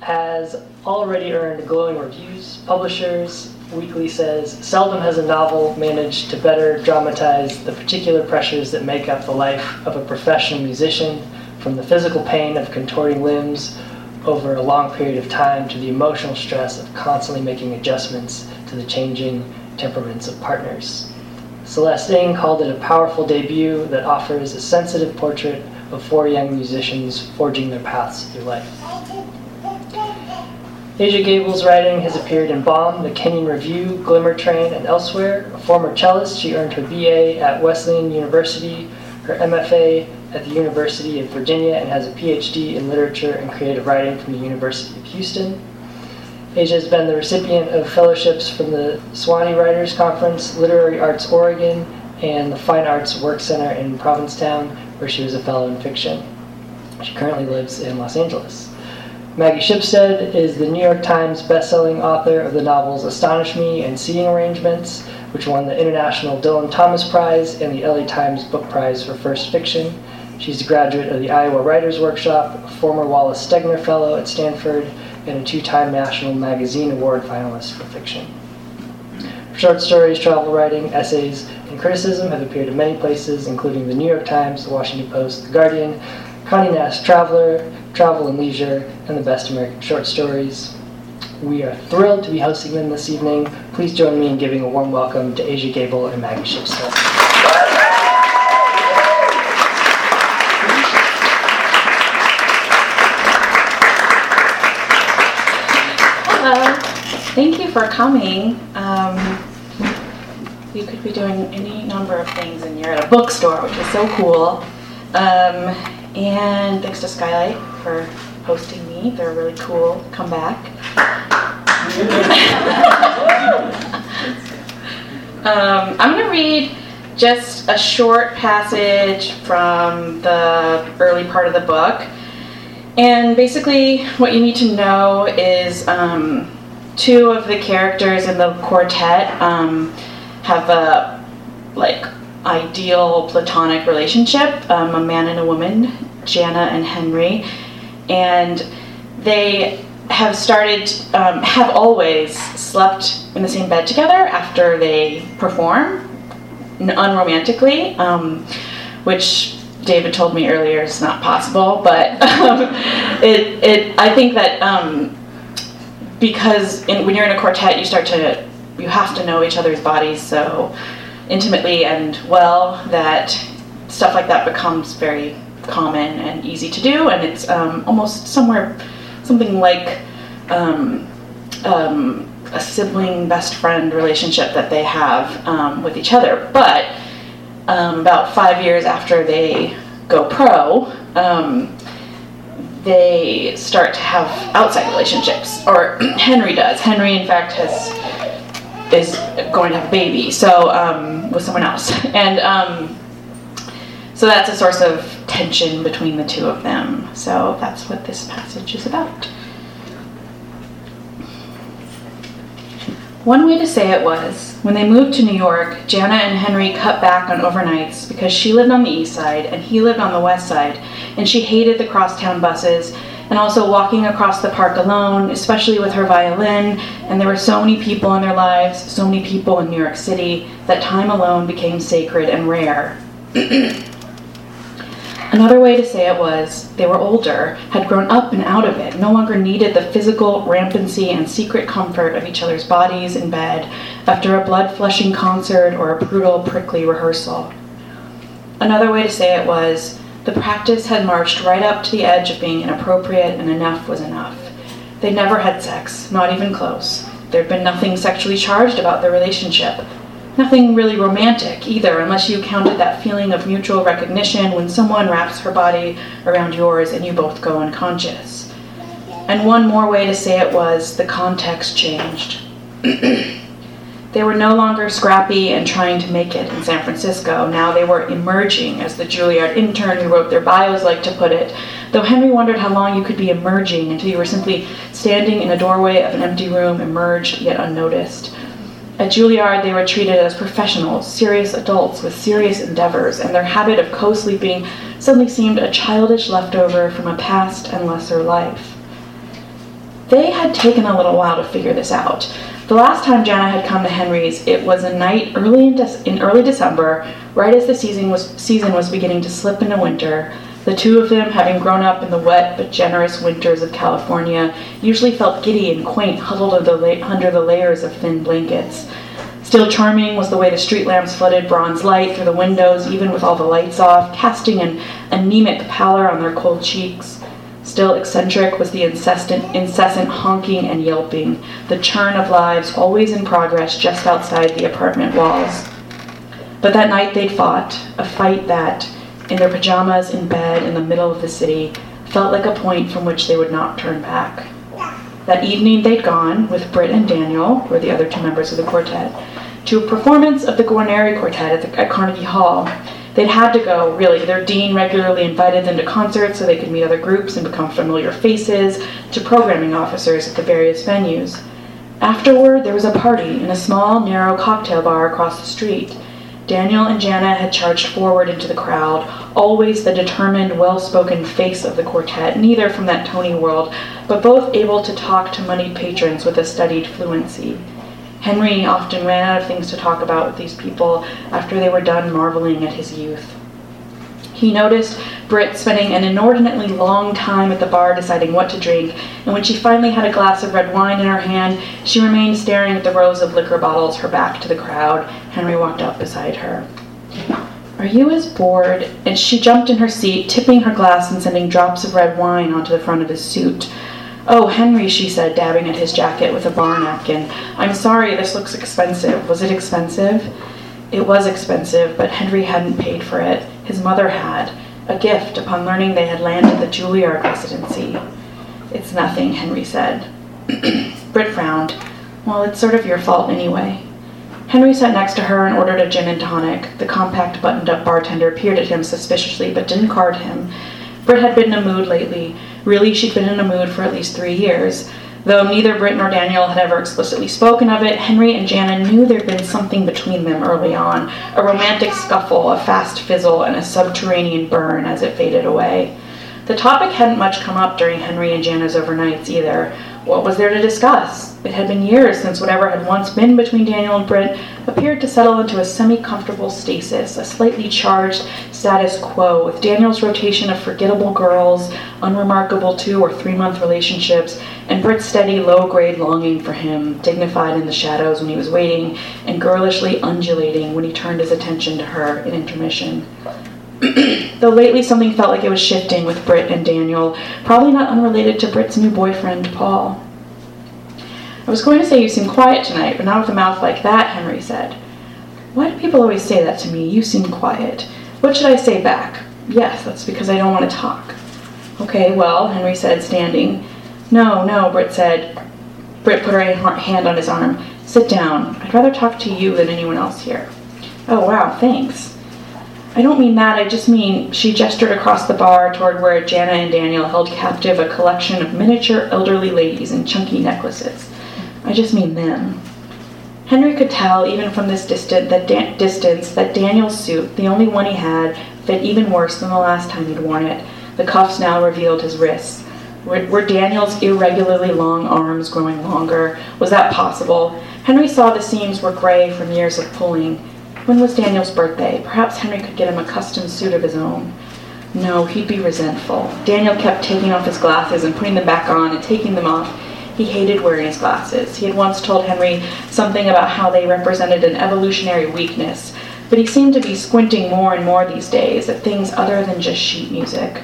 has already earned glowing reviews. Publishers Weekly says seldom has a novel managed to better dramatize the particular pressures that make up the life of a professional musician, from the physical pain of contorting limbs over a long period of time to the emotional stress of constantly making adjustments to the changing temperaments of partners. Celeste Ng called it a powerful debut that offers a sensitive portrait of four young musicians forging their paths through life. Aja Gabel's writing has appeared in Bomb, The Kenyon Review, Glimmer Train, and elsewhere. A former cellist, she earned her BA at Wesleyan University, her MFA at the University of Virginia, and has a PhD in literature and creative writing from the University of Houston. Aja has been the recipient of fellowships from the Sewanee Writers Conference, Literary Arts Oregon, and the Fine Arts Work Center in Provincetown, where she was a fellow in fiction. She currently lives in Los Angeles. Maggie Shipstead is the New York Times bestselling author of the novels Astonish Me and Seating Arrangements, which won the International Dylan Thomas Prize and the LA Times Book Prize for First Fiction. She's a graduate of the Iowa Writers Workshop, a former Wallace Stegner Fellow at Stanford, and a two time National Magazine Award finalist for fiction. Short stories, travel writing, essays, and criticism have appeared in many places, including the New York Times, the Washington Post, the Guardian, Condé Nast Traveler, Travel and Leisure, and the Best American Short Stories. We are thrilled to be hosting them this evening. Please join me in giving a warm welcome to Aja Gabel and Maggie Shipstead. Thank you for coming. Um, you could be doing any number of things, and you're at a bookstore, which is so cool. Um, and thanks to Skylight for hosting me. They're really cool. Come back. um, I'm going to read just a short passage from the early part of the book. And basically, what you need to know is um, two of the characters in the quartet um, have a like ideal platonic relationship, um, a man and a woman, Jana and Henry, and they have started, um, have always slept in the same bed together after they perform, unromantically, um, which David told me earlier is not possible, but um, it, it, I think that um, because in, when you're in a quartet, you start to, you have to know each other's bodies so intimately and well that stuff like that becomes very common and easy to do, and it's um, almost somewhere something like um, um, a sibling best friend relationship that they have um, with each other. But um, about five years after they go pro, um, they start to have outside relationships, or Henry does. Henry, in fact, has is going to have a baby, so with someone else, and so that's a source of tension between the two of them. So that's what this passage is about. One way to say it was when they moved to New York, Jana and Henry cut back on overnights because she lived on the east side and he lived on the west side, and she hated the crosstown buses and also walking across the park alone, especially with her violin. And there were so many people in their lives, so many people in New York City, that time alone became sacred and rare. Another way to say it was they were older, had grown up and out of it, no longer needed the physical rampancy and secret comfort of each other's bodies in bed after a blood flushing concert or a brutal, prickly rehearsal. Another way to say it was the practice had marched right up to the edge of being inappropriate and enough was enough. They never had sex, not even close. There'd been nothing sexually charged about their relationship, nothing really romantic either, unless you counted that feeling of mutual recognition when someone wraps her body around yours and you both go unconscious. And one more way to say it was the context changed. they were no longer scrappy and trying to make it in San Francisco. Now they were emerging, as the Juilliard intern who wrote their bios liked to put it. Though Henry wondered how long you could be emerging until you were simply standing in a doorway of an empty room, emerged yet unnoticed. At Juilliard, they were treated as professionals, serious adults with serious endeavors, and their habit of co sleeping suddenly seemed a childish leftover from a past and lesser life. They had taken a little while to figure this out. The last time Jana had come to Henry's, it was a night early in, De- in early December, right as the season was, season was beginning to slip into winter. The two of them, having grown up in the wet but generous winters of California, usually felt giddy and quaint huddled under the, under the layers of thin blankets. Still charming was the way the street lamps flooded bronze light through the windows, even with all the lights off, casting an anemic pallor on their cold cheeks. Still eccentric was the incessant, incessant honking and yelping, the churn of lives always in progress just outside the apartment walls. But that night they'd fought, a fight that, in their pajamas in bed in the middle of the city, felt like a point from which they would not turn back. That evening they'd gone, with Britt and Daniel, who were the other two members of the quartet, to a performance of the Guarneri Quartet at, the, at Carnegie Hall. They'd had to go, really. Their dean regularly invited them to concerts so they could meet other groups and become familiar faces, to programming officers at the various venues. Afterward, there was a party in a small, narrow cocktail bar across the street. Daniel and Jana had charged forward into the crowd, always the determined, well spoken face of the quartet, neither from that Tony world, but both able to talk to moneyed patrons with a studied fluency. Henry often ran out of things to talk about with these people after they were done marveling at his youth. He noticed Britt spending an inordinately long time at the bar deciding what to drink, and when she finally had a glass of red wine in her hand, she remained staring at the rows of liquor bottles, her back to the crowd. Henry walked up beside her. Are you as bored? And she jumped in her seat, tipping her glass and sending drops of red wine onto the front of his suit. Oh, Henry, she said, dabbing at his jacket with a bar napkin. I'm sorry, this looks expensive. Was it expensive? It was expensive, but Henry hadn't paid for it. His mother had. A gift upon learning they had landed the Juilliard residency. It's nothing, Henry said. Britt frowned. Well, it's sort of your fault anyway. Henry sat next to her and ordered a gin and tonic. The compact, buttoned up bartender peered at him suspiciously but didn't card him. Britt had been in a mood lately. Really, she'd been in a mood for at least three years. Though neither Britt nor Daniel had ever explicitly spoken of it, Henry and Jana knew there'd been something between them early on a romantic scuffle, a fast fizzle, and a subterranean burn as it faded away. The topic hadn't much come up during Henry and Jana's overnights either. What was there to discuss? It had been years since whatever had once been between Daniel and Britt appeared to settle into a semi comfortable stasis, a slightly charged status quo, with Daniel's rotation of forgettable girls, unremarkable two or three month relationships, and Britt's steady low grade longing for him, dignified in the shadows when he was waiting, and girlishly undulating when he turned his attention to her in intermission. Though lately something felt like it was shifting with Britt and Daniel, probably not unrelated to Britt's new boyfriend, Paul. I was going to say you seem quiet tonight, but not with a mouth like that, Henry said. Why do people always say that to me? You seem quiet. What should I say back? Yes, that's because I don't want to talk. Okay, well, Henry said, standing. No, no, Britt said. Britt put her hand on his arm. Sit down. I'd rather talk to you than anyone else here. Oh, wow, thanks. I don't mean that, I just mean she gestured across the bar toward where Jana and Daniel held captive a collection of miniature elderly ladies in chunky necklaces. I just mean them. Henry could tell, even from this distant, that da- distance, that Daniel's suit, the only one he had, fit even worse than the last time he'd worn it. The cuffs now revealed his wrists. Were, were Daniel's irregularly long arms growing longer? Was that possible? Henry saw the seams were gray from years of pulling. When was Daniel's birthday? Perhaps Henry could get him a custom suit of his own. No, he'd be resentful. Daniel kept taking off his glasses and putting them back on and taking them off. He hated wearing his glasses. He had once told Henry something about how they represented an evolutionary weakness, but he seemed to be squinting more and more these days at things other than just sheet music.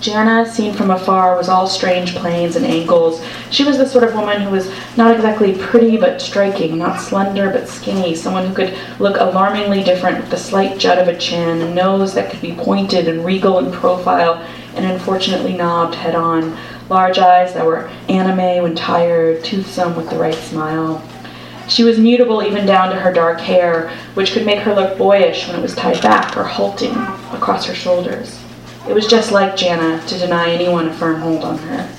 Jana, seen from afar, was all strange planes and angles. She was the sort of woman who was not exactly pretty but striking, not slender but skinny, someone who could look alarmingly different with the slight jut of a chin, a nose that could be pointed and regal in profile, and unfortunately knobbed head on, large eyes that were anime when tired, toothsome with the right smile. She was mutable even down to her dark hair, which could make her look boyish when it was tied back or halting across her shoulders. It was just like Jana to deny anyone a firm hold on her.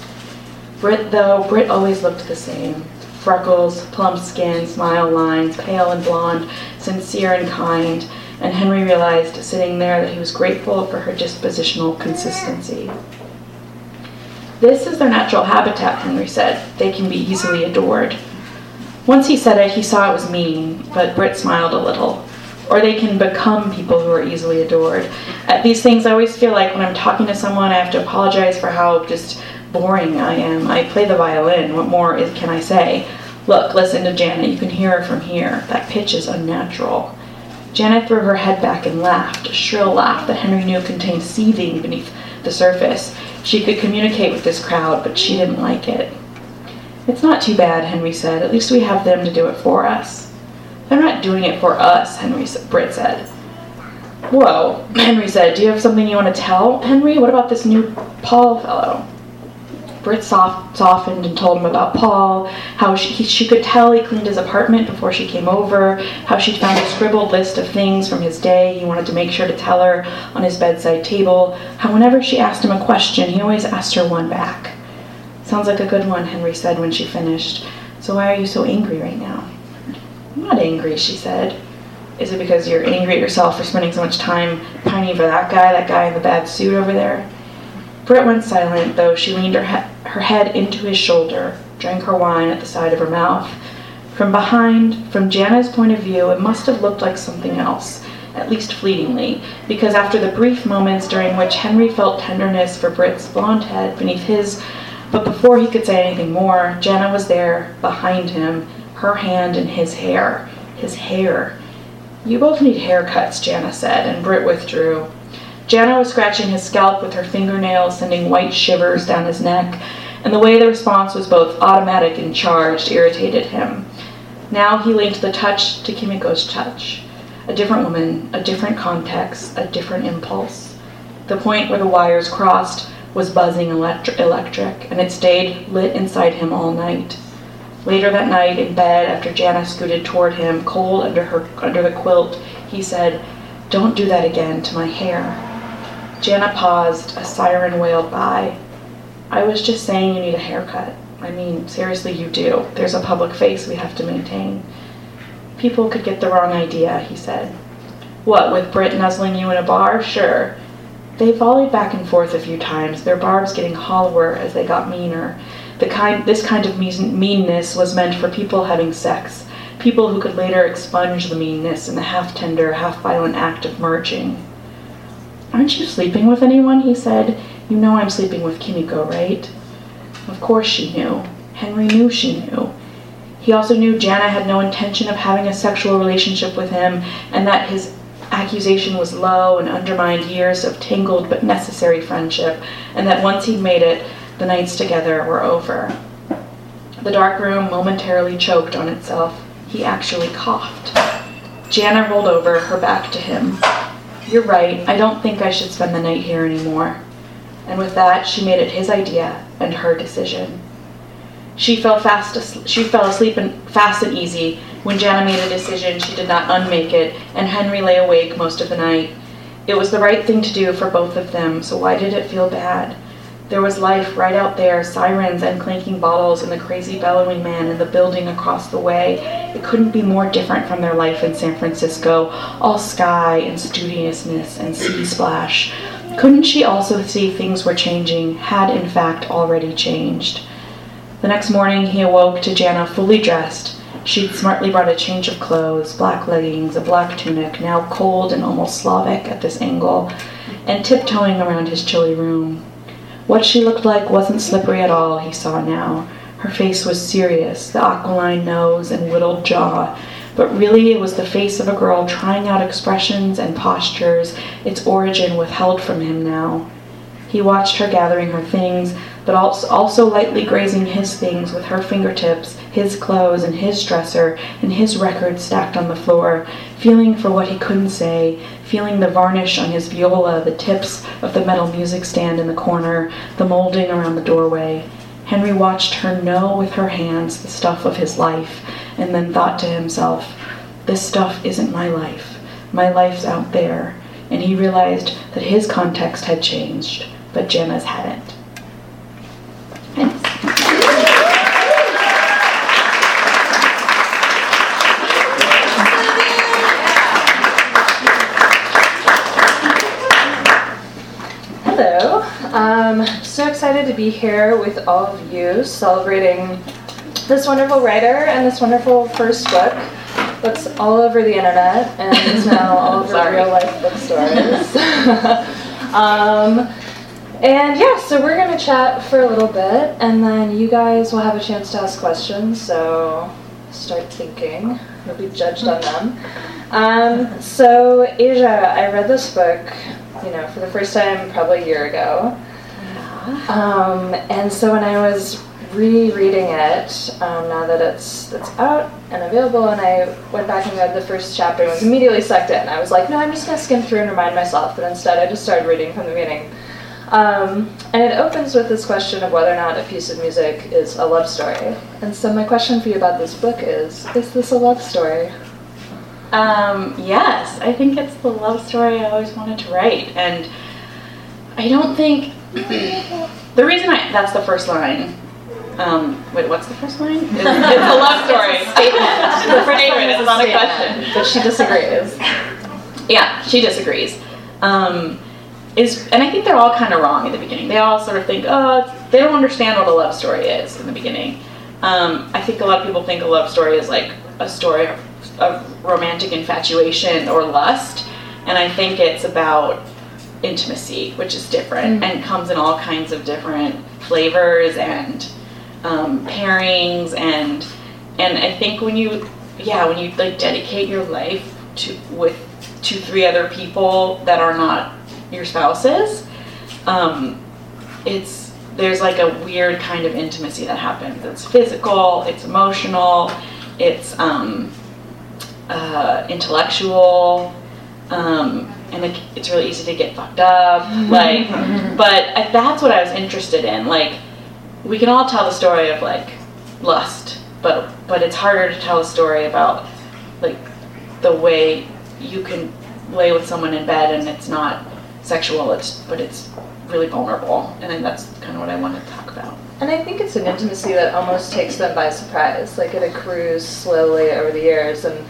Brit, though, Brit always looked the same. Freckles, plump skin, smile lines, pale and blonde, sincere and kind, and Henry realized, sitting there, that he was grateful for her dispositional consistency. This is their natural habitat, Henry said. They can be easily adored. Once he said it, he saw it was mean, but Brit smiled a little. Or they can become people who are easily adored. At these things, I always feel like when I'm talking to someone, I have to apologize for how just boring I am. I play the violin. What more is, can I say? Look, listen to Janet. You can hear her from here. That pitch is unnatural. Janet threw her head back and laughed, a shrill laugh that Henry knew contained seething beneath the surface. She could communicate with this crowd, but she didn't like it. It's not too bad, Henry said. At least we have them to do it for us. They're not doing it for us, Henry Brit said. Whoa, Henry said. Do you have something you want to tell, Henry? What about this new Paul fellow? Brit soft, softened and told him about Paul, how she, he, she could tell he cleaned his apartment before she came over, how she'd found a scribbled list of things from his day he wanted to make sure to tell her on his bedside table, how whenever she asked him a question, he always asked her one back. Sounds like a good one, Henry said when she finished. So why are you so angry right now? I'm not angry, she said. Is it because you're angry at yourself for spending so much time pining for that guy, that guy in the bad suit over there? Brit went silent, though she leaned her, he- her head into his shoulder, drank her wine at the side of her mouth. From behind, from Jana's point of view, it must have looked like something else, at least fleetingly, because after the brief moments during which Henry felt tenderness for Brit's blonde head beneath his but before he could say anything more, Jana was there, behind him, her hand in his hair. His hair. You both need haircuts, Jana said, and Brit withdrew. Jana was scratching his scalp with her fingernails, sending white shivers down his neck, and the way the response was both automatic and charged irritated him. Now he linked the touch to Kimiko's touch. A different woman, a different context, a different impulse. The point where the wires crossed was buzzing electri- electric, and it stayed lit inside him all night. Later that night, in bed, after Jana scooted toward him, cold under her under the quilt, he said, "Don't do that again to my hair." Jana paused. A siren wailed by. I was just saying you need a haircut. I mean, seriously, you do. There's a public face we have to maintain. People could get the wrong idea, he said. What, with Brit nuzzling you in a bar? Sure. They volleyed back and forth a few times, their barbs getting hollower as they got meaner. The kind, this kind of meanness was meant for people having sex, people who could later expunge the meanness in the half tender, half violent act of merging. Aren't you sleeping with anyone? he said. You know I'm sleeping with Kimiko, right? Of course she knew. Henry knew she knew. He also knew Jana had no intention of having a sexual relationship with him, and that his accusation was low and undermined years of tangled but necessary friendship, and that once he'd made it, the nights together were over. The dark room momentarily choked on itself. He actually coughed. Jana rolled over, her back to him. You're right, I don't think I should spend the night here anymore. And with that, she made it his idea and her decision. She fell fast asleep, she fell asleep and fast and easy, when Jana made a decision, she did not unmake it, and Henry lay awake most of the night. It was the right thing to do for both of them, so why did it feel bad? There was life right out there, sirens and clanking bottles and the crazy bellowing man in the building across the way. It couldn't be more different from their life in San Francisco, all sky and studiousness and sea splash. Couldn't she also see things were changing, had in fact already changed? The next morning he awoke to Jana fully dressed, She'd smartly brought a change of clothes, black leggings, a black tunic, now cold and almost Slavic at this angle, and tiptoeing around his chilly room. What she looked like wasn't slippery at all, he saw now. Her face was serious, the aquiline nose and whittled jaw, but really it was the face of a girl trying out expressions and postures its origin withheld from him now. He watched her gathering her things, but also, lightly grazing his things with her fingertips, his clothes and his dresser and his records stacked on the floor, feeling for what he couldn't say, feeling the varnish on his viola, the tips of the metal music stand in the corner, the molding around the doorway. Henry watched her know with her hands the stuff of his life, and then thought to himself, This stuff isn't my life. My life's out there. And he realized that his context had changed, but Jenna's hadn't. Hello. Excited to be here with all of you celebrating this wonderful writer and this wonderful first book that's all over the internet and is now all over Sorry. real life bookstores. um, and yeah, so we're going to chat for a little bit and then you guys will have a chance to ask questions, so start thinking. You'll be judged on them. Um, so, Aja, I read this book, you know, for the first time probably a year ago. Um, and so when I was rereading it, um, now that it's it's out and available, and I went back and read the first chapter and was immediately sucked in. I was like, no, I'm just gonna skim through and remind myself. But instead, I just started reading from the beginning. Um, and it opens with this question of whether or not a piece of music is a love story. And so my question for you about this book is: Is this a love story? Um, yes, I think it's the love story I always wanted to write, and I don't think the reason I that's the first line. Um, wait, what's the first line? It's, it's a love story. statement. The first statement. It's not a question. But she disagrees. Yeah, she disagrees. Um, is and I think they're all kind of wrong in the beginning. They all sort of think, oh, they don't understand what a love story is in the beginning. Um, I think a lot of people think a love story is like a story of, of romantic infatuation or lust, and I think it's about intimacy, which is different and comes in all kinds of different flavors and um, pairings and and I think when you yeah when you like dedicate your life to with to three other people that are not your spouses, um, it's there's like a weird kind of intimacy that happens. It's physical, it's emotional, it's um, uh, intellectual, um, and it, it's really easy to get fucked up. Like, but I- that's what I was interested in. Like, we can all tell the story of like lust, but but it's harder to tell a story about like the way you can lay with someone in bed and it's not sexual. It's but it's really vulnerable, and then that's kind of what I wanted to talk about. And I think it's an intimacy that almost takes them by surprise. Like it accrues slowly over the years, and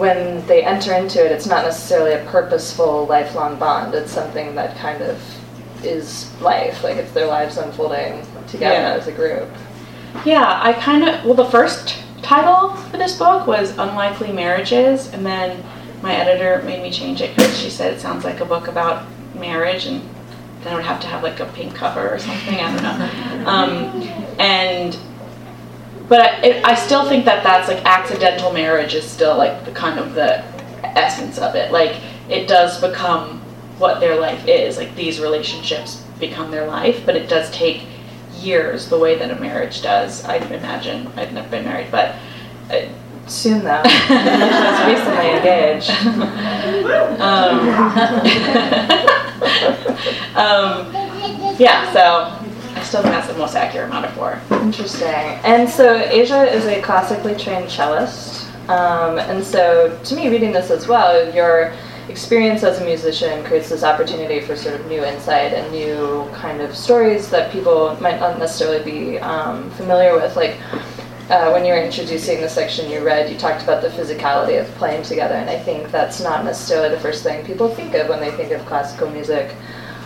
when they enter into it, it's not necessarily a purposeful lifelong bond. It's something that kind of is life. Like it's their lives unfolding together Yeah. as a group. Yeah, I kind of well the first title for this book was Unlikely Marriages, and then my editor made me change it because she said it sounds like a book about marriage, and then it would have to have like a pink cover or something. I don't know. Um, and but I, it, I still think that that's like accidental marriage is still like the kind of the essence of it. Like it does become what their life is. Like these relationships become their life, but it does take years the way that a marriage does. I imagine. I've never been married, but uh, Soon though, just recently engaged. um, yeah. So still think that's the most accurate metaphor. Interesting. And so Aja is a classically trained cellist. Um, and so to me, reading this as well, your experience as a musician creates this opportunity for sort of new insight and new kind of stories that people might not necessarily be um, familiar with. Like uh, when you were introducing the section you read, you talked about the physicality of playing together, and I think that's not necessarily the first thing people think of when they think of classical music.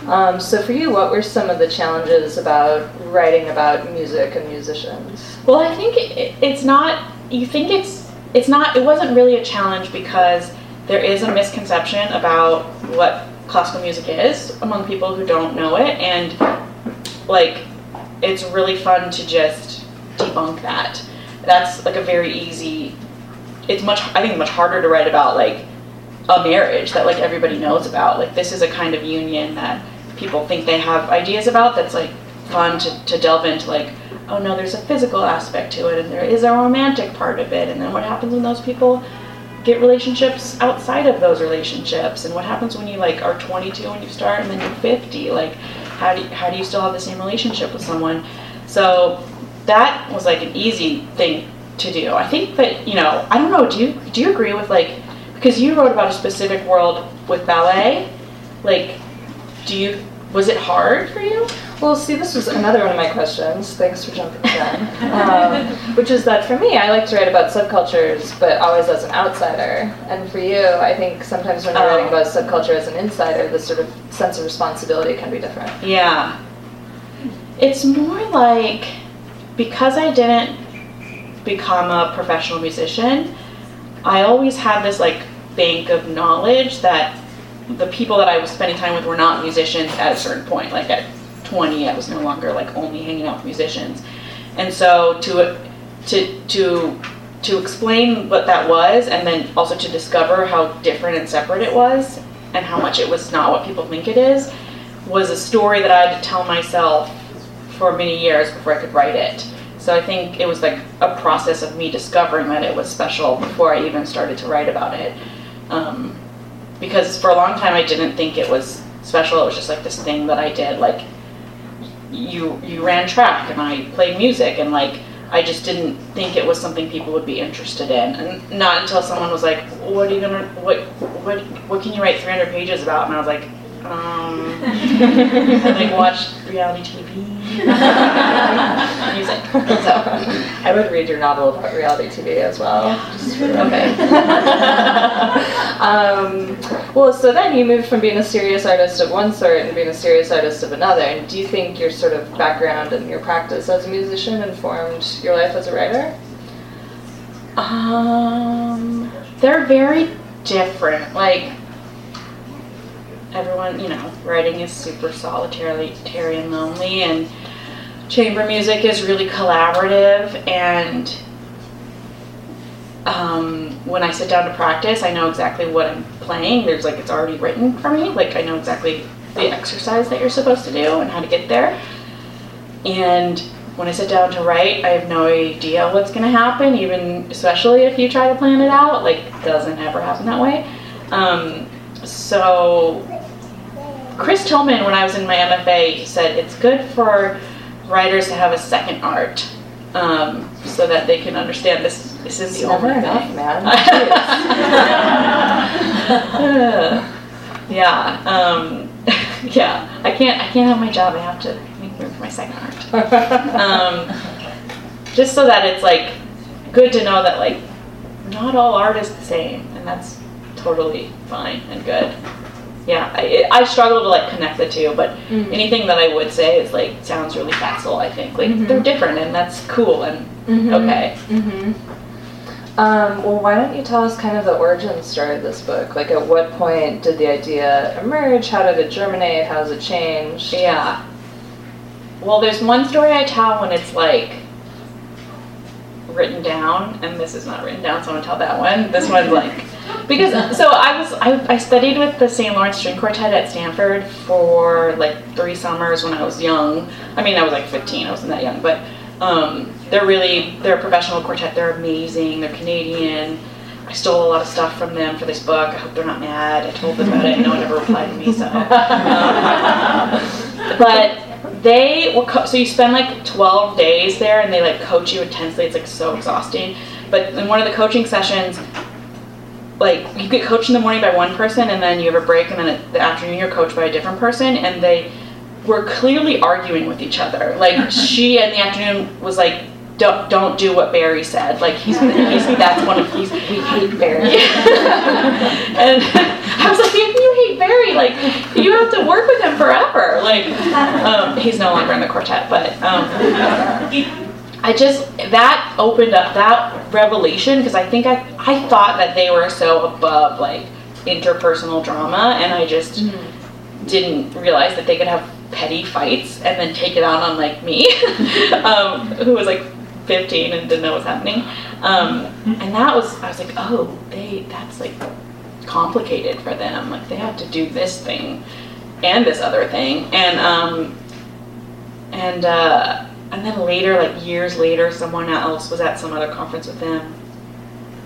Um, so for you, what were some of the challenges about writing about music and musicians? Well, I think it, it's not. You think it's it's not. It wasn't really a challenge because there is a misconception about what classical music is among people who don't know it, and like it's really fun to just debunk that. That's like a very easy. It's much. I think much harder to write about like a marriage that like everybody knows about. Like this is a kind of union that people think they have ideas about. That's like fun to, to delve into like oh no there's a physical aspect to it and there is a romantic part of it. And then what happens when those people get relationships outside of those relationships? And what happens when you like are 22 when you start and then you're 50 like how do you, how do you still have the same relationship with someone? So that was like an easy thing to do. I think that you know i don't know do you do you agree with like because you wrote about a specific world with ballet like do you was it hard for you Well, see, this was another one of my questions. Thanks for jumping in. Um, which is that for me, I like to write about subcultures, but always as an outsider. And for you, I think sometimes when you're Oh. writing about subculture as an insider, the sort of sense of responsibility can be different. Yeah. It's more like because I didn't become a professional musician, I always had this like bank of knowledge that the people that I was spending time with were not musicians at a certain point. Like at 20, I was no longer like only hanging out with musicians. And so to to to to explain what that was and then also to discover how different and separate it was and how much it was not what people think it is was a story that I had to tell myself for many years before I could write it. So I think it was like a process of me discovering that it was special before I even started to write about it. Um, because for a long time I didn't think it was special. It was just like this thing that I did. Like you you ran track and I played music and like I just didn't think it was something people would be interested in. And not until someone was like, "What are you gonna what what what can you write 300 pages about?" And I was like, um, I like watch reality TV, music. So I would read your novel about reality TV as well. Just for the- okay. um, well, so then you moved from being a serious artist of one sort and being a serious artist of another. And do you think your sort of background and your practice as a musician informed your life as a writer? Um, they're very different. Like everyone, you know, writing is super solitary and lonely, and chamber music is really collaborative. And um, when I sit down to practice, I know exactly what I'm playing. There's like it's already written for me. Like I know exactly the exercise that you're supposed to do and how to get there. And when I sit down to write, I have no idea what's going to happen, even especially if you try to plan it out. Like, it doesn't ever happen that way. Um, so, Chris Tilghman, when I was in my MFA, said it's good for writers to have a second art um, so that they can understand this. This is the only enough, thing. man. yeah. Um, yeah. I can't. I can't have my job. I have to make room for my second art. um, just so that it's like good to know that like not all art is the same, and that's totally fine and good. Yeah, I, I struggle to like connect the two, but Mhm. anything that I would say is like sounds really facile. I think like Mhm. they're different, and that's cool and Mhm. okay. hmm Um, well, why don't you tell us kind of the origin story of this book? Like, at what point did the idea emerge? How did it germinate? How has it changed? Yeah. Well, there's one story I tell when it's like written down, and this is not written down, so I'm gonna tell that one. This one's like because so I was I, I studied with the St. Lawrence String Quartet at Stanford for like three summers when I was young. I mean, I was like 15. I wasn't that young, but um, they're really they're a professional quartet. They're amazing. They're Canadian. I stole a lot of stuff from them for this book. I hope they're not mad. I told them about it. And no one ever replied to me. So, um, but they will. Co- so you spend like 12 days there, and they like coach you intensely. It's like so exhausting. But in one of the coaching sessions, like you get coached in the morning by one person, and then you have a break, and then at the afternoon you're coached by a different person, and they were clearly arguing with each other. Like she in the afternoon was like. Don't don't do what Barry said. Like he's he's that's one of he's We hate Barry. and I was like, you, you hate Barry, like you have to work with him forever. Like um, he's no longer in the quartet, but um, I just that opened up that revelation because I think I I thought that they were so above like interpersonal drama, and I just didn't realize that they could have petty fights and then take it out on like me, um, who was like 15 and didn't know what was happening. Um, and that was I was like, oh, they that's like complicated for them. Like they have to do this thing and this other thing. And um, and uh, and then later, like years later, someone else was at some other conference with him,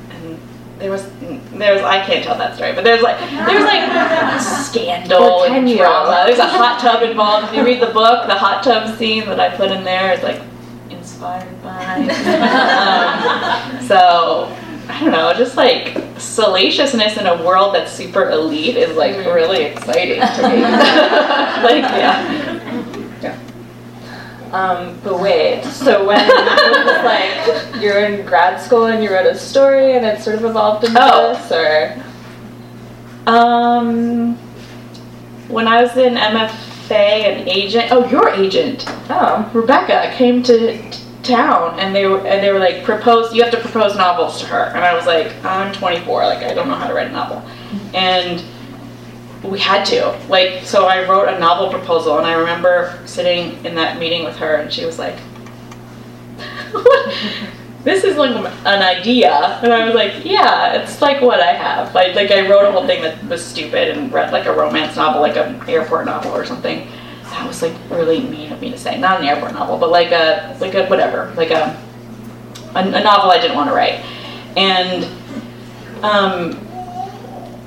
and there was there was I can't tell that story, but there's like there's like scandal and drama. There's a hot tub involved. If you read the book, the hot tub scene that I put in there is like inspired by. um, so I don't know, just like salaciousness in a world that's super elite is like Mhm. really exciting to me. like yeah. Um, but wait, so when it was like you're in grad school and you wrote a story and it sort of evolved into Oh. this, or Um, when I was in MFA, an agent. Oh, your agent, oh, Rebecca, came to t- town, and they were and they were like, propose. You have to propose novels to her, and I was like, I'm 24, like I don't know how to write a novel, and we had to. Like, so I wrote a novel proposal, and I remember sitting in that meeting with her, and she was like. "What? This is like an idea, and I was like, "Yeah, it's like what I have." Like, like I wrote a whole thing that was stupid and read like a romance novel, like an airport novel or something. That was like really mean of me to say. Not an airport novel, but like a like a whatever, like a a, a novel I didn't want to write, and um,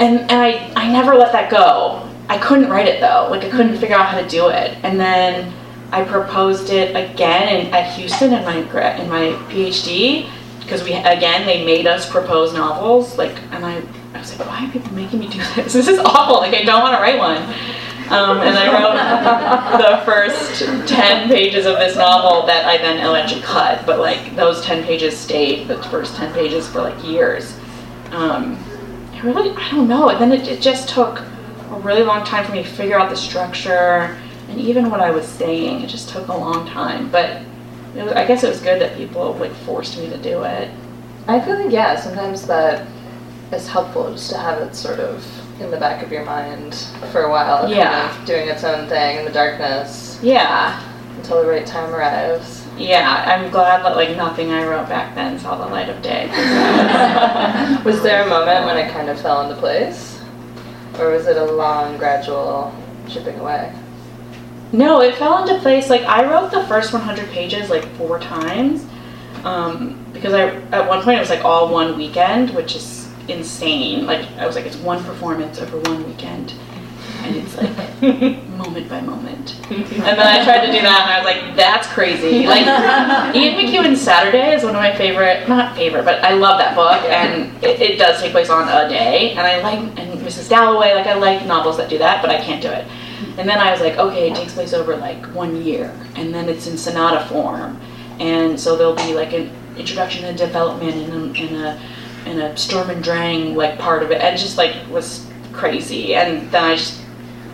and and I I never let that go. I couldn't write it though. Like I couldn't figure out how to do it, and then I proposed it again in, at Houston in my in my PhD because we again they made us propose novels. Like, and I I was like, why are people making me do this? This is awful. Like I don't want to write one. Um, and I wrote the first 10 pages of this novel that I then eventually cut, but like those 10 pages stayed, the first 10 pages for like years. Um, it really, I don't know. And then it, it just took a really long time for me to figure out the structure and even what I was saying. It just took a long time, but it was, I guess it was good that people like forced me to do it. I feel like yeah, sometimes that is helpful just to have it sort of in the back of your mind for a while, Yeah. kind of doing its own thing in the darkness Yeah, until the right time arrives. Yeah. I'm glad that like nothing I wrote back then saw the light of day. was there a moment when it kind of fell into place, or was it a long, gradual chipping away? No, it fell into place. Like I wrote the first 100 pages like four times, um, because I at one point it was like all one weekend, which is insane. Like I was like, it's one performance over one weekend, and it's like moment by moment. And then I tried to do that, and I was like, that's crazy. Like Ian McEwan's Saturday is one of my favorite, not favorite, but I love that book, and it, it does take place on a day. And I like and Mrs. Dalloway, like I like novels that do that, but I can't do it. And then I was like, okay, it takes place over like one year, and then it's in sonata form, and so there'll be like an introduction and development and a, and a and a Sturm und Drang like part of it, and just like was crazy. And then I just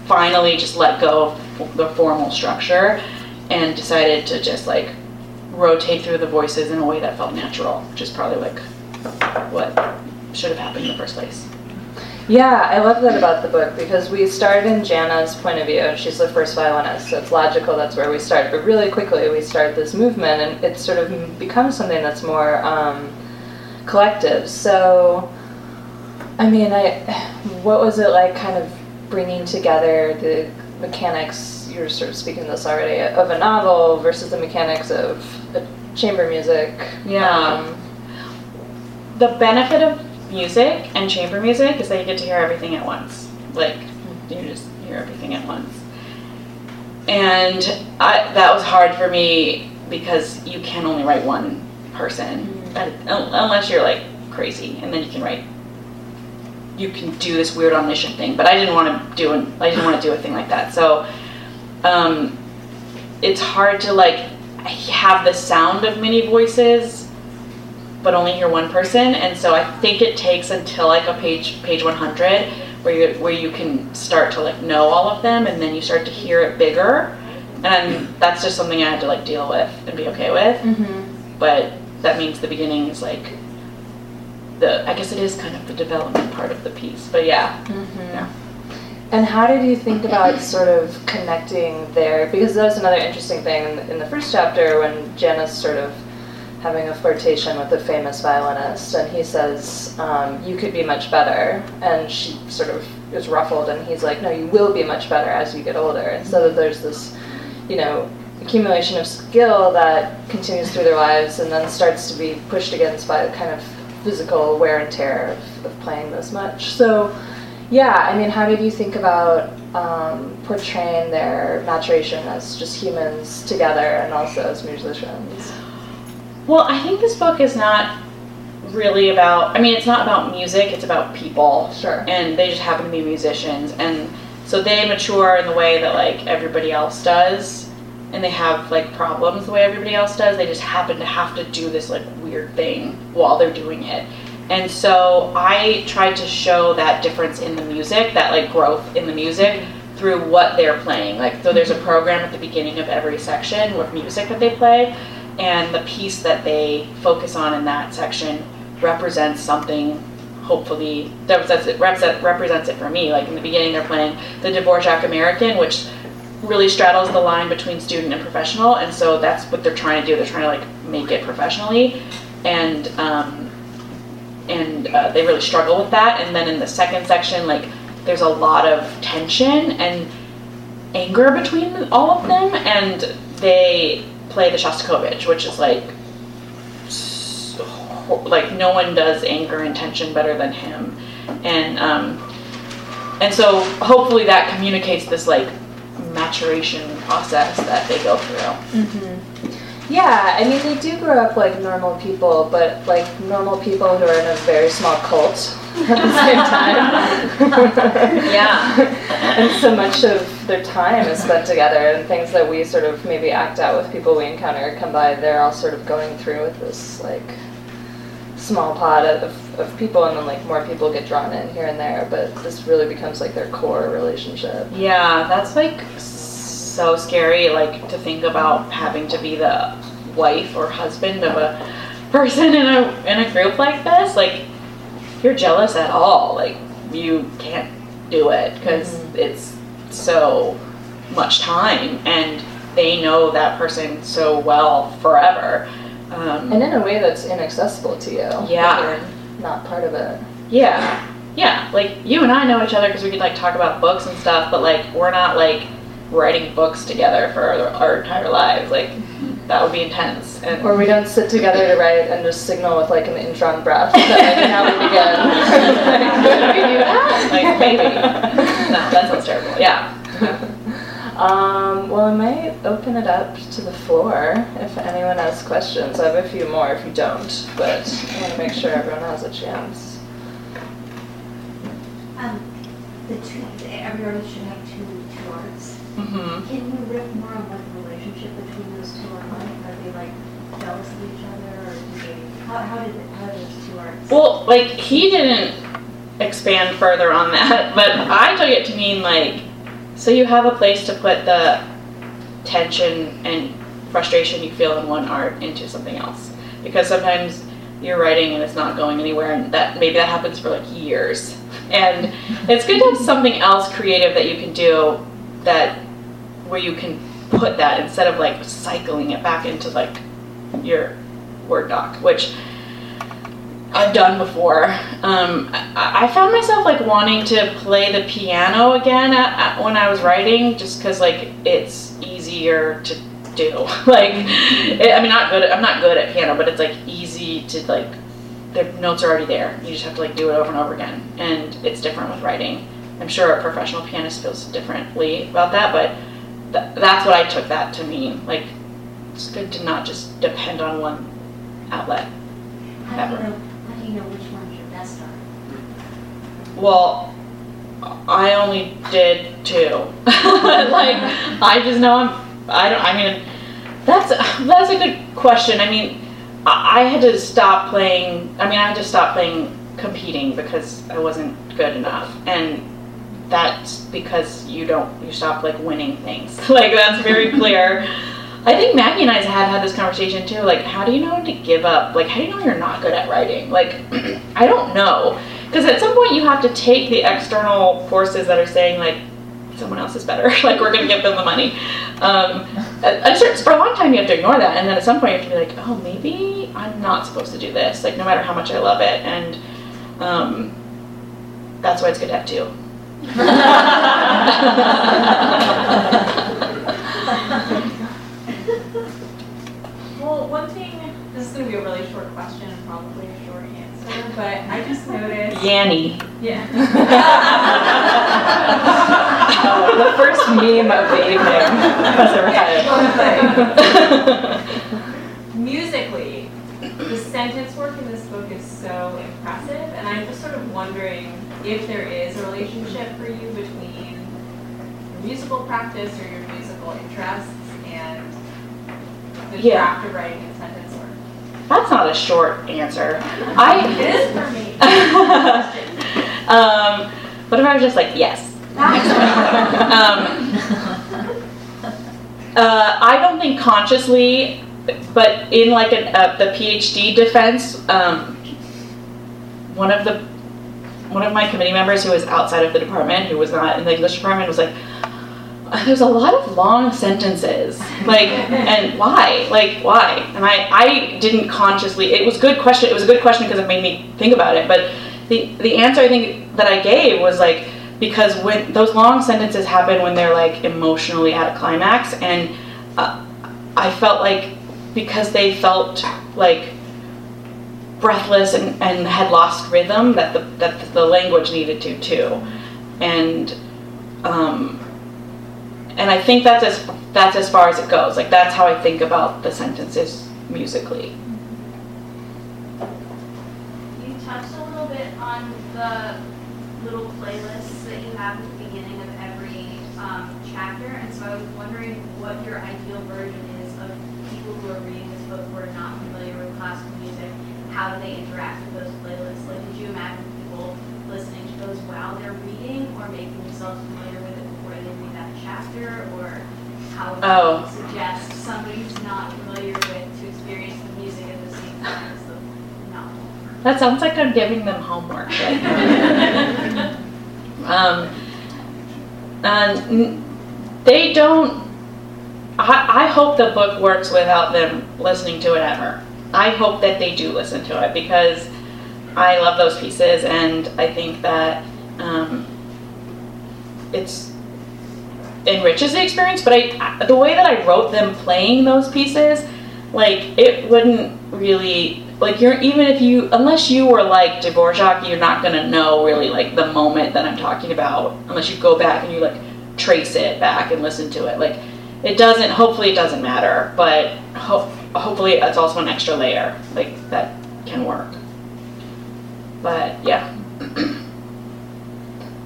finally just let go of the formal structure and decided to just like rotate through the voices in a way that felt natural, which is probably like what should have happened in the first place. Yeah, I love that about the book because we start in Jana's point of view. She's the first violinist, so it's logical that's where we start. But really quickly, we start this movement, and it sort of becomes something that's more um, collective. So, I mean, I what was it like, kind of bringing together the mechanics? You were sort of speaking this already of a novel versus the mechanics of chamber music. Yeah. Um, The benefit of music and chamber music is that you get to hear everything at once. Like you just hear everything at once. And I, that was hard for me because you can only write one person un- unless you're like crazy, and then you can write. You can do this weird omniscient thing, but I didn't want to do an, I didn't want to do a thing like that. So, um, it's hard to like have the sound of many voices but only hear one person and so i think it takes until like a page page 100 where you where you can start to like know all of them and then you start to hear it bigger and that's just something i had to like deal with and be okay with mhm. but that means the beginning is like the i guess it is kind of the development part of the piece but yeah Mhm. Yeah. And how did you think about sort of connecting there? Because that was another interesting thing in the, in the first chapter when Jana's sort of having a flirtation with a famous violinist, and he says, um, "You could be much better," and she sort of is ruffled, and he's like, "No, you will be much better as you get older." And so that there's this, you know, accumulation of skill that continues through their lives and then starts to be pushed against by the kind of physical wear and tear of, of playing this much. So, yeah, I mean, how did you think about um, portraying their maturation as just humans together and also as musicians? Well, I think this book is not really about, I mean, it's not about music, it's about people. Sure. And they just happen to be musicians. And so they mature in the way that, like, everybody else does. And they have, like, problems the way everybody else does. They just happen to have to do this, like, weird thing while they're doing it. And so I tried to show that difference in the music, that, like, growth in the music through what they're playing. Like, so there's a program at the beginning of every section with music that they play and the piece that they focus on in that section represents something hopefully that represents it, represents it for me like in the beginning they're playing the dvorak american which really straddles the line between student and professional and so that's what they're trying to do. They're trying to like make it professionally and um, and uh, they really struggle with that. And then in the second section like there's a lot of tension and anger between all of them and they play the Shostakovich, which is like like no one does anger and tension better than him, and um, and so hopefully that communicates this like maturation process that they go through. Mm-hmm. Yeah, I mean they do grow up like normal people, but like normal people who are in a very small cult at the same time. yeah. and so much of their time is spent together, and things that we sort of maybe act out with people we encounter come by, they're all sort of going through with this like small pot of, of people, and then like more people get drawn in here and there, but this really becomes like their core relationship. Yeah, that's like so scary, like to think about having to be the wife or husband of a person in a in a group like this. Like you're jealous at all, like you can't do it because mm-hmm. it's so much time and they know that person so well forever. Um, and in a way that's inaccessible to you. Yeah. not part of it. Yeah. Yeah. Like you and I know each other because we could like talk about books and stuff, but like we're not like writing books together for our, our entire lives. Like that would be intense. And or we don't sit together to write and just signal with like an indrawn breath that like now we begin. like, we do that? Like maybe. No, that sounds terrible. Yeah. Um, well, I might open it up to the floor if anyone has questions. I have a few more if you don't, but I want to make sure everyone has a chance. Um, the two, everyone should have two, two arts. Mm-hmm. Can you riff more on what the relationship between those two are like? Are they like jealous of each other, or do they? How, how did how did those two arts? Well, like he didn't expand further on that, but I took it to mean like so you have a place to put the tension and frustration you feel in one art into something else. Because sometimes you're writing and it's not going anywhere and that maybe that happens for like years. And it's good to have something else creative that you can do that where you can put that instead of like cycling it back into like your Word doc, which I've done before. Um, I, I, found myself like wanting to play the piano again at, at, when I was writing, just because like it's easier to do. like, it, I mean, not good. I'm not good at piano, but it's like easy to like. The notes are already there. You just have to like do it over and over again, and it's different with writing. I'm sure a professional pianist feels differently about that, but th- that's what I took that to mean. Like, it's good to not just depend on one outlet. Do you know which one's your best? Well, I only did two. like, I just know I'm. I don't. I mean, that's that's a good question. I mean, I, I had to stop playing. I mean, I had to stop playing competing because I wasn't good enough, and that's because you don't you stop like winning things. like that's very clear. I think Maggie and I have had this conversation too. Like, how do you know to give up? Like, how do you know you're not good at writing? Like, I don't know. Because at some point you have to take the external forces that are saying, like, someone else is better. like, we're going to give them the money. Um, for a long time you have to ignore that. And then at some point you have to be like, oh, maybe I'm not supposed to do this. Like, no matter how much I love it. And um, that's why it's good to have two. be a really short question and probably a short answer, but I just noticed. Yanny. Yeah. Oh, the first meme of the evening has arrived. Musically, the sentence work in this book is so impressive, and I'm just sort of wondering if there is a relationship for you between your musical practice or your musical interests and the Yeah. craft of writing and sentence work. That's not a short answer. I. It is for me. um, what if I was just like, yes? um, uh, I don't think consciously, but in like a, a, the PhD defense, um, one of the one of my committee members who was outside of the department, who was not in the English department, was like, "There's a lot of long sentences, like, and why? Like, why?" And I, I didn't consciously. It was a good question. It was a good question because it made me think about it. But the the answer I think that I gave was like because when those long sentences happen when they're like emotionally at a climax, and uh, I felt like because they felt like breathless and, and had lost rhythm that the that the language needed to too and um, and I think that's as that's as far as it goes like that's how I think about the sentences musically You touched a little bit on the little playlists that you have at the beginning of every um, chapter, and so I was wondering what your ideal version is of people who are reading this book who are not familiar with classical music. How do they interact with those playlists? Like, did you imagine people listening to those while they're reading, or making themselves familiar with it before they read that chapter, or how would Oh. you suggest somebody who's not familiar with to experience the music at the same time as the novel? that sounds like I'm giving them homework like, um, and they don't I, I hope the book works without them listening to it ever I hope that they do listen to it because I love those pieces and I think that um, it's enriches the experience but I the way that I wrote them playing those pieces like it wouldn't really like you're even if you unless you were like Dvorak you're not gonna know really like the moment that I'm talking about unless you go back and you like trace it back and listen to it. Like it doesn't hopefully it doesn't matter but ho- hopefully it's also an extra layer like that can work. But yeah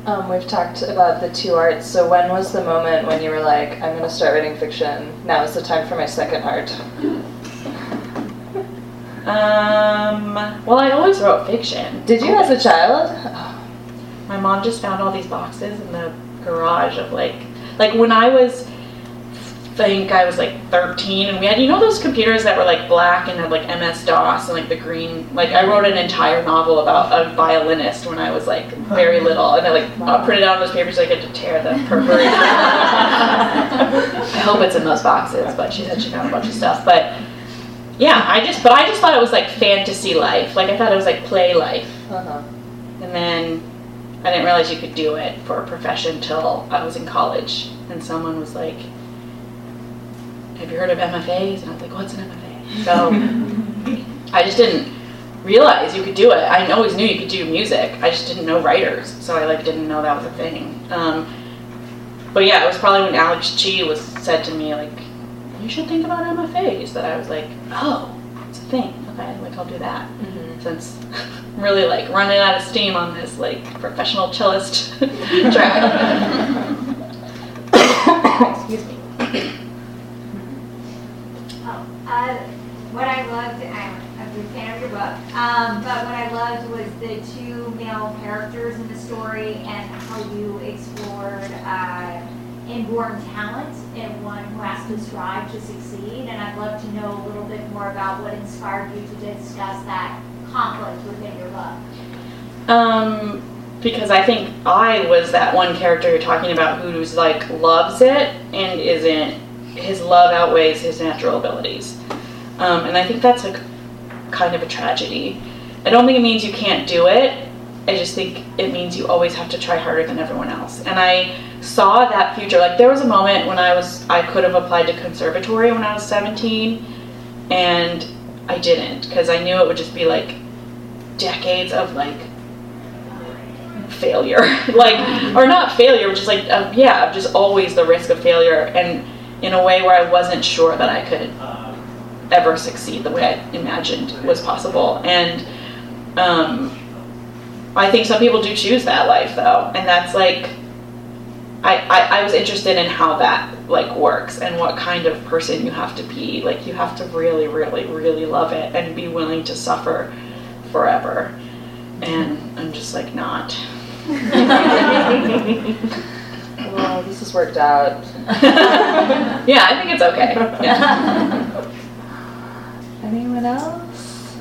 Um, we've talked about the two arts. So when was the moment when you were like, I'm going to start writing fiction? Now is the time for my second art. um well I always wrote fiction Did you as a child? my mom just found all these boxes in the garage of like like when I was think I was like 13 and we had you know those computers that were like black and had like MS DOS and like the green like I wrote an entire novel about a violinist when I was like very little and I like uh, printed out on those papers so I get to tear them. I hope it's in those boxes but she said she found a bunch of stuff but yeah I just but I just thought it was like fantasy life like I thought it was like play life Uh-huh. and then I didn't realize you could do it for a profession till I was in college. And someone was like, Have you heard of MFAs? And I was like, What's an MFA? So I just didn't realize you could do it. I always knew you could do music. I just didn't know writers. So I like didn't know that was a thing. Um, but yeah, it was probably when Alex Chee was said to me like, You should think about MFAs that I was like, Oh, it's a thing. Okay, like I'll do that since I'm really like running out of steam on this like professional cellist track. Excuse me. Oh, uh, what I loved, I'm a big fan of your book, um, but what I loved was the two male characters in the story and how you explored uh, inborn talent in one who has to strive to succeed. And I'd love to know a little bit more about what inspired you to discuss that conflict within your book. Um, because I think I was that one character you're talking about who's like loves it and isn't. His love outweighs his natural abilities, um, and I think that's like kind of a tragedy. I don't think it means you can't do it. I just think it means you always have to try harder than everyone else. And I saw that future. Like there was a moment when I was I could have applied to conservatory when I was 17 and I didn't because I knew it would just be like decades of like failure, like or not failure, which is like uh, yeah, just always the risk of failure, and in a way where I wasn't sure that I could ever succeed the way I imagined was possible, and um, I think some people do choose that life though, and that's like I, I, I was interested in how that like works and what kind of person you have to be. Like you have to really, really, really love it and be willing to suffer forever. And I'm just like not. Well, this has worked out. yeah, I think it's okay. Yeah. Anyone else?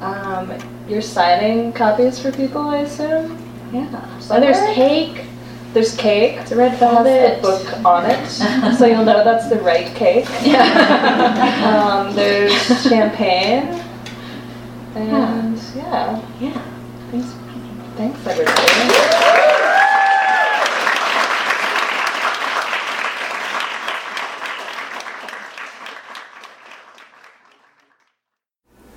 Um, you're signing copies for people, I assume? Yeah. So there's cake. There's cake. It's a red velvet. book on it, so you'll know that's the right cake. Yeah. Um, there's champagne, and yeah, yeah. thanks, thanks everybody.